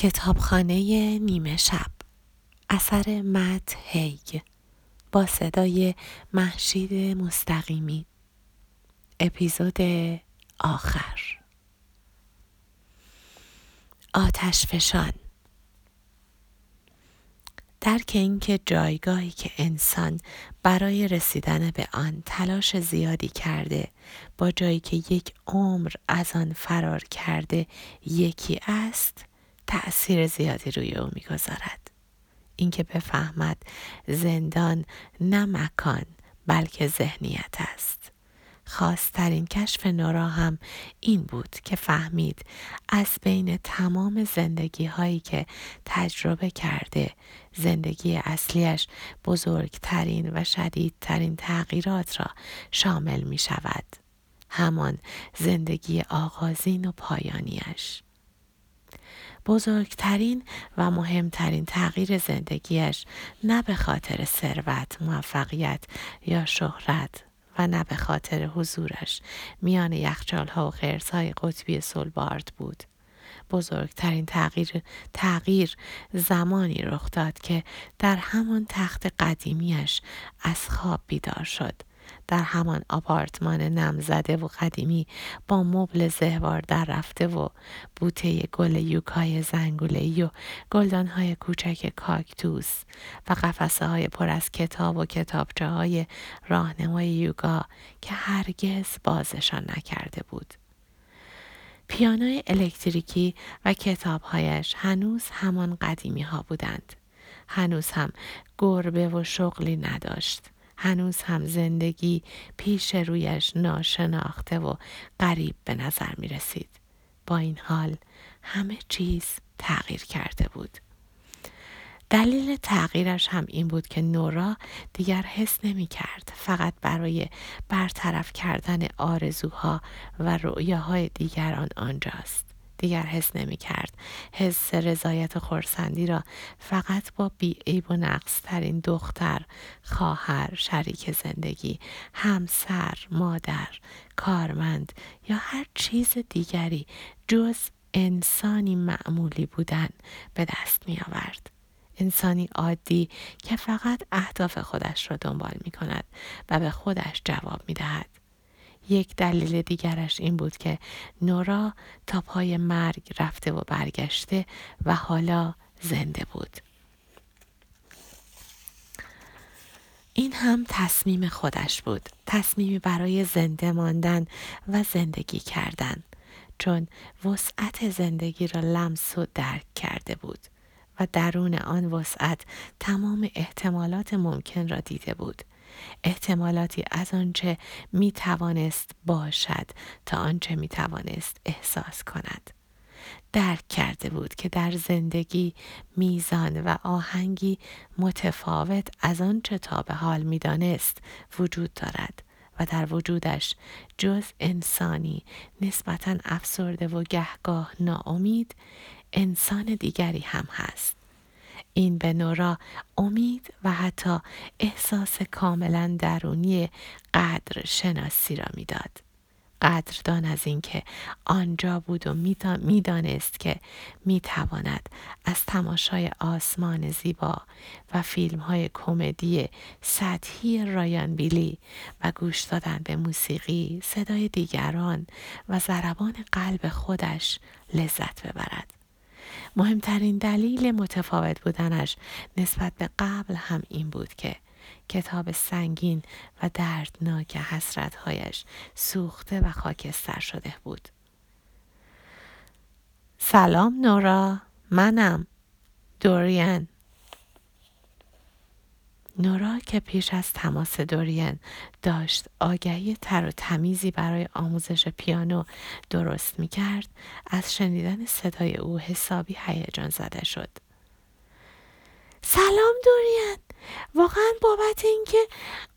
کتابخانه نیمه شب. اثر مت هیگ با صدای محشید مستقیمی. اپیزود آخر. آتش فشان. درک اینکه جایگاهی که انسان برای رسیدن به آن تلاش زیادی کرده با جایی که یک عمر از آن فرار کرده یکی است تأثیر زیادی روی او می‌گذارد اینکه بفهمد زندان نه مکان بلکه ذهنیت است خواسترین کشف نورا هم این بود که فهمید از بین تمام زندگی هایی که تجربه کرده زندگی اصلیش بزرگترین و شدیدترین تغییرات را شامل می شود. همان زندگی آغازین و پایانیش. بزرگترین و مهمترین تغییر زندگیش نه به خاطر ثروت، موفقیت یا شهرت و نه به خاطر حضورش میان یخچالها و خرسهای قطبی سلبارد بود. بزرگترین تغییر, تغییر زمانی رخ داد که در همان تخت قدیمیش از خواب بیدار شد در همان آپارتمان نمزده و قدیمی با مبل زهوار در رفته و بوته گل یوکای زنگوله و گلدانهای کوچک کاکتوس و قفسه های پر از کتاب و کتابچه های راهنمای یوگا که هرگز بازشان نکرده بود. پیانوی الکتریکی و کتابهایش هنوز همان قدیمی ها بودند. هنوز هم گربه و شغلی نداشت. هنوز هم زندگی پیش رویش ناشناخته و غریب به نظر می رسید. با این حال همه چیز تغییر کرده بود. دلیل تغییرش هم این بود که نورا دیگر حس نمی کرد فقط برای برطرف کردن آرزوها و رؤیاهای دیگران آنجاست. دیگر حس نمی کرد. حس رضایت خورسندی را فقط با بیعیب و نقص ترین دختر، خواهر، شریک زندگی، همسر، مادر، کارمند یا هر چیز دیگری جز انسانی معمولی بودن به دست می آورد. انسانی عادی که فقط اهداف خودش را دنبال می کند و به خودش جواب می دهد. یک دلیل دیگرش این بود که نورا تا پای مرگ رفته و برگشته و حالا زنده بود. این هم تصمیم خودش بود. تصمیمی برای زنده ماندن و زندگی کردن. چون وسعت زندگی را لمس و درک کرده بود و درون آن وسعت تمام احتمالات ممکن را دیده بود. احتمالاتی از آنچه می توانست باشد تا آنچه می توانست احساس کند. درک کرده بود که در زندگی میزان و آهنگی متفاوت از آنچه تا به حال می‌دانست وجود دارد و در وجودش جز انسانی نسبتا افسرده و گهگاه ناامید انسان دیگری هم هست این به نورا امید و حتی احساس کاملا درونی قدر شناسی را می‌داد. قدردان از اینکه آنجا بود و می‌دانست که می‌تواند از تماشای آسمان زیبا و فیلم های کمدی سطحی رایان بیلی و گوش دادن به موسیقی صدای دیگران و ضربان قلب خودش لذت ببرد مهمترین دلیل متفاوت بودنش نسبت به قبل هم این بود که کتاب سنگین و دردناک حسرتهایش سوخته و خاکستر شده بود. سلام نورا منم دورین نورا که پیش از تماس دورین داشت آگهی تر و تمیزی برای آموزش پیانو درست می کرد از شنیدن صدای او حسابی هیجان زده شد. سلام دورین. واقعا بابت اینکه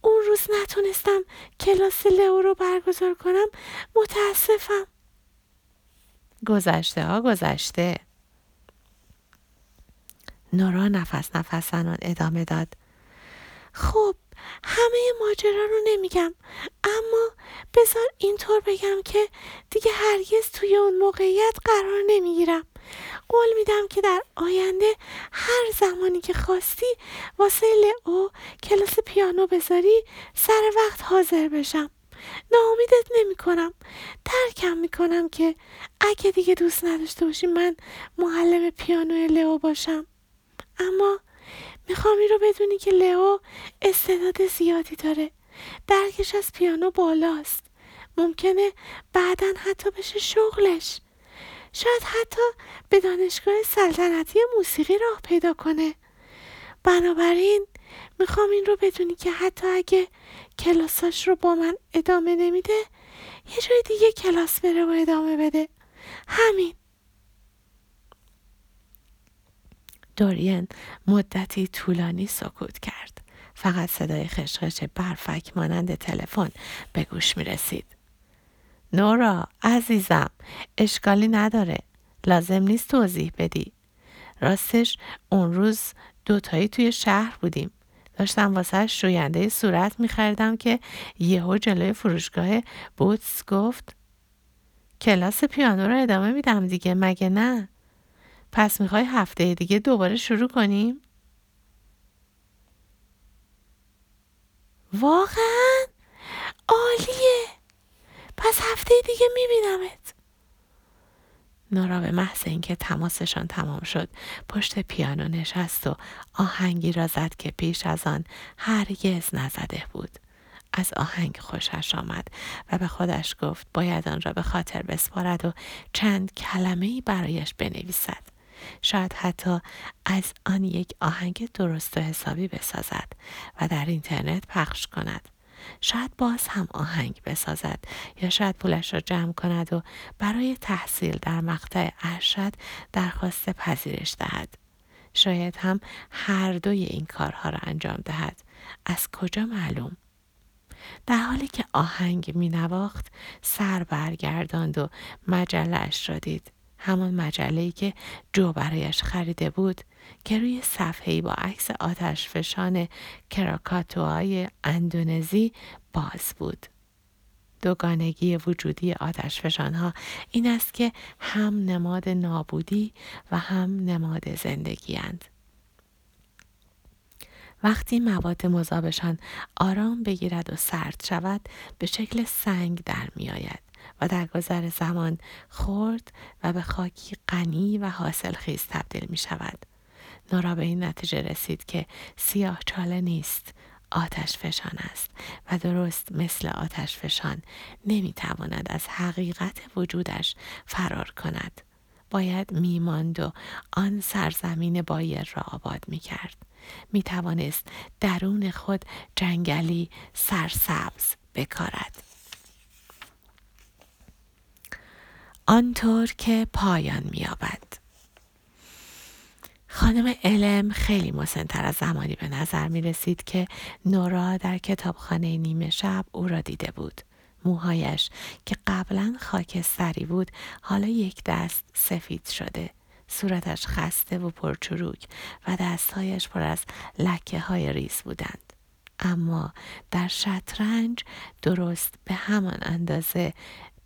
اون روز نتونستم کلاس لئو رو برگزار کنم متاسفم. گذشته ها گذشته. نورا نفس نفس زنان ادامه داد. خب همه ماجرا رو نمیگم اما بذار اینطور بگم که دیگه هرگز توی اون موقعیت قرار نمی‌گیرم. قول میدم که در آینده هر زمانی که خواستی واسه لئو کلاس پیانو بذاری سر وقت حاضر بشم. ناامیدت نمی کنم ترکم می کنم که اگه دیگه دوست نداشته باشی من معلم پیانو لئو باشم. اما می‌خوام این رو بدونی که لئو استعداد زیادی داره. درکش از پیانو بالاست. ممکنه بعدا حتی بشه شغلش. شاید حتی به دانشگاه سلطنتی موسیقی راه پیدا کنه. بنابراین می‌خوام این رو بدونی که حتی اگه کلاساش رو با من ادامه نمیده یه جای دیگه کلاس بره و ادامه بده. همین. دورین مدتی طولانی سکوت کرد. فقط صدای خشخش برفک مانند تلفن به گوش می رسید. نورا عزیزم اشکالی نداره. لازم نیست توضیح بدی. راستش اون روز دوتایی توی شهر بودیم. داشتم واسه شوینده صورت میخریدم که یهو جلوی فروشگاه بوتس گفت کلاس پیانو رو ادامه میدم دیگه مگه نه؟ پس می‌خوای هفته دیگه دوباره شروع کنیم واقعا؟ عالیه! پس هفته دیگه میبینمت! نورا به محض اینکه تماسشان تمام شد پشت پیانو نشست و آهنگی را زد که پیش از آن هرگز نزده بود. از آهنگ خوشش آمد و به خودش گفت باید آن را به خاطر بسپارد و چند کلمه ای برایش بنویسد. شاید حتی از آن یک آهنگ درست و حسابی بسازد و در اینترنت پخش کند. شاید باز هم آهنگ بسازد یا شاید پولش را جمع کند و برای تحصیل در مقطع ارشد درخواست پذیرش دهد. شاید هم هر دوی این کارها را انجام دهد. از کجا معلوم؟ در حالی که آهنگ می نواخت سر برگرداند و مجلش را دید. همان مجله‌ای که جو برایش خریده بود که روی صفحه‌ای با عکس آتش فشان کراکاتوهای اندونزی باز بود. دوگانگی وجودی آتش ها این است که هم نماد نابودی و هم نماد زندگی اند. وقتی مواد مذابشان آرام بگیرد و سرد شود به شکل سنگ در می آید. و در گذر زمان خرد و به خاکی غنی و حاصل خیز تبدیل می شود. نورا به این نتیجه رسید که سیاه چاله نیست آتش فشان است و درست مثل آتش فشان نمی تواند از حقیقت وجودش فرار کند. باید میماند و آن سرزمین بایر را آباد می کرد. می توانست درون خود جنگلی سرسبز بکارد. آنطور که پایان مییابد خانم علم خیلی مسنتر از زمانی به نظر می رسید که نورا در کتابخانه نیمه شب او را دیده بود. موهایش که قبلا خاکستری بود حالا یک دست سفید شده. صورتش خسته و پرچروک و دستهایش پر از لکه های ریز بودند. اما در شطرنج درست به همان اندازه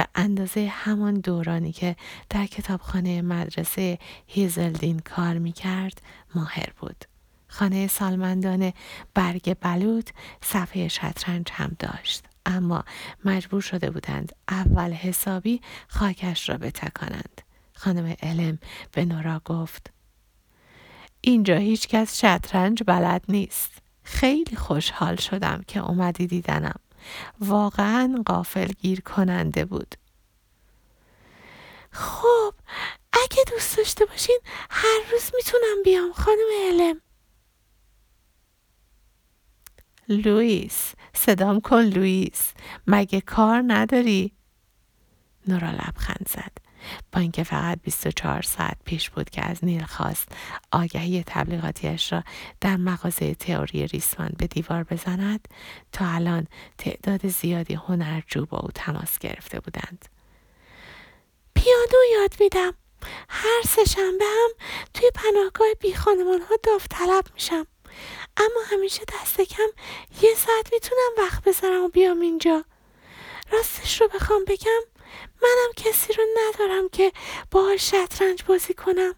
به اندازه همان دورانی که در کتابخانه مدرسه هیزلدین کار می کرد ماهر بود. خانه سالمندان برگ بلوط صفحه شطرنج هم داشت. اما مجبور شده بودند اول حسابی خاکش را بتکانند. خانم علم به نورا گفت اینجا هیچ کس شطرنج بلد نیست. خیلی خوشحال شدم که اومدی دیدنم. واقعا قافل گیر کننده بود. خب اگه دوست داشته باشین هر روز می‌تونم بیام خانم علم. لوئیس صدام کن لوئیس. مگه کار نداری؟ نورا لبخند زد. با اینکه فقط 24 ساعت پیش بود که از نیل خواست آگهی تبلیغاتیش را در مغازه تئوری ریسمان به دیوار بزند تا الان تعداد زیادی هنرجو با او تماس گرفته بودند. پیانو یاد میدم. هر سه شنبه هم توی پناهگاه بی خانمان ها داوطلب میشم. اما همیشه دست کم یه ساعت می‌تونم وقت بذارم و بیام اینجا. راستش رو بخوام بگم منم کسی رو ندارم که با شطرنج بازی کنم.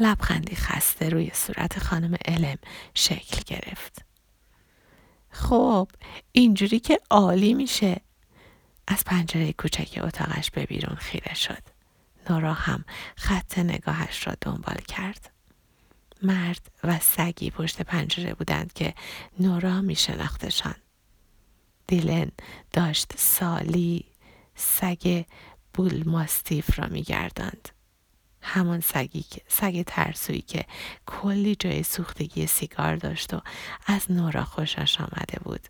لبخندی خسته روی صورت خانم علم شکل گرفت. خب اینجوری که عالی میشه. از پنجره کوچک اتاقش به بیرون خیره شد. نورا هم خط نگاهش را دنبال کرد. مرد و سگی پشت پنجره بودند که نورا می شناختشان. دیلن داشت سالی سگ بول ماستیف را می گردند. همان سگی که سگ ترسویی که کلی جای سوختگی سیگار داشت و از نورا خوشش آمده بود.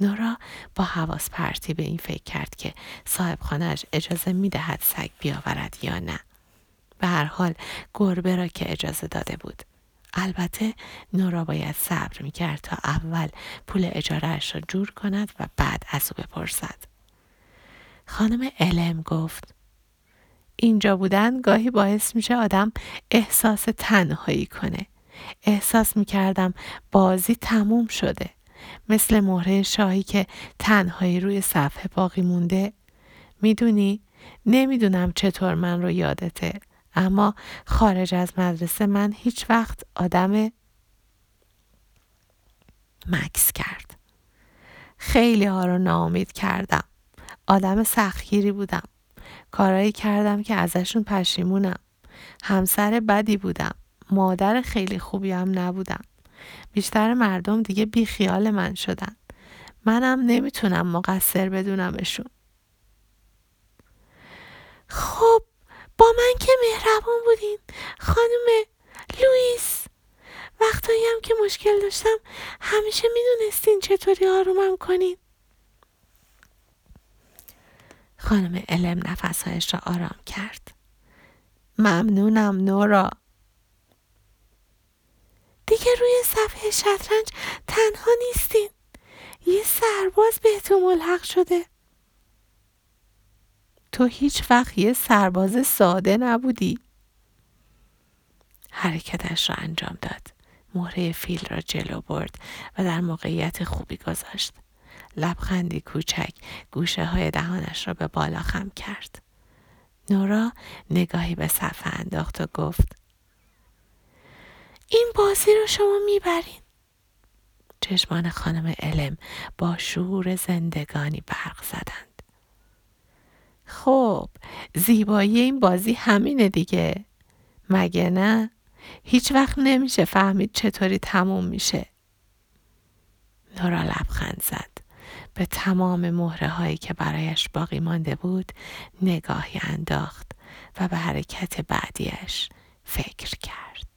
نورا با حواس پرتی به این فکر کرد که صاحب خانهش اجازه می دهد سگ بیاورد یا نه. به هر حال گربه را که اجازه داده بود. البته نورا باید صبر می کرد تا اول پول اجارهش را جور کند و بعد از او بپرسد. خانم علم گفت اینجا بودن گاهی باعث میشه آدم احساس تنهایی کنه. احساس می‌کردم بازی تموم شده. مثل مهره شاهی که تنهایی روی صفحه باقی مونده. می‌دونی؟ نمی‌دونم چطور من رو یادته. اما خارج از مدرسه من هیچ وقت آدم مکس کرد. خیلی ها رو ناامید کردم. آدم سختگیری بودم. کارایی کردم که ازشون پشیمونم. همسر بدی بودم. مادر خیلی خوبی هم نبودم. بیشتر مردم دیگه بیخیال من شدن. منم نمی‌تونم مقصر بدونمشون. خب با من که مهربون بودین. خانم لوئیس. وقتایی هم که مشکل داشتم همیشه می‌دونستین چطوری آرومم کنین. خانم علم نفسهایش را آرام کرد. ممنونم نورا. دیگه روی صفحه شطرنج تنها نیستین. یه سرباز بهتون ملحق شده. تو هیچ وقت یه سرباز ساده نبودی. حرکتش را انجام داد. مهره فیل را جلو برد و در موقعیت خوبی گذاشت. لبخندی کوچک گوشه های دهانش را به بالا خم کرد. نورا نگاهی به صفحه انداخت و گفت این بازی رو شما می‌برین. چشمان خانم علم با شور زندگانی برق زدند. خب زیبایی این بازی همینه دیگه. مگه نه؟ هیچ وقت نمیشه فهمید چطوری تموم میشه. نورا لبخند زد. به تمام مهره هایی که برایش باقی مانده بود نگاهی انداخت و به حرکت بعدیش فکر کرد.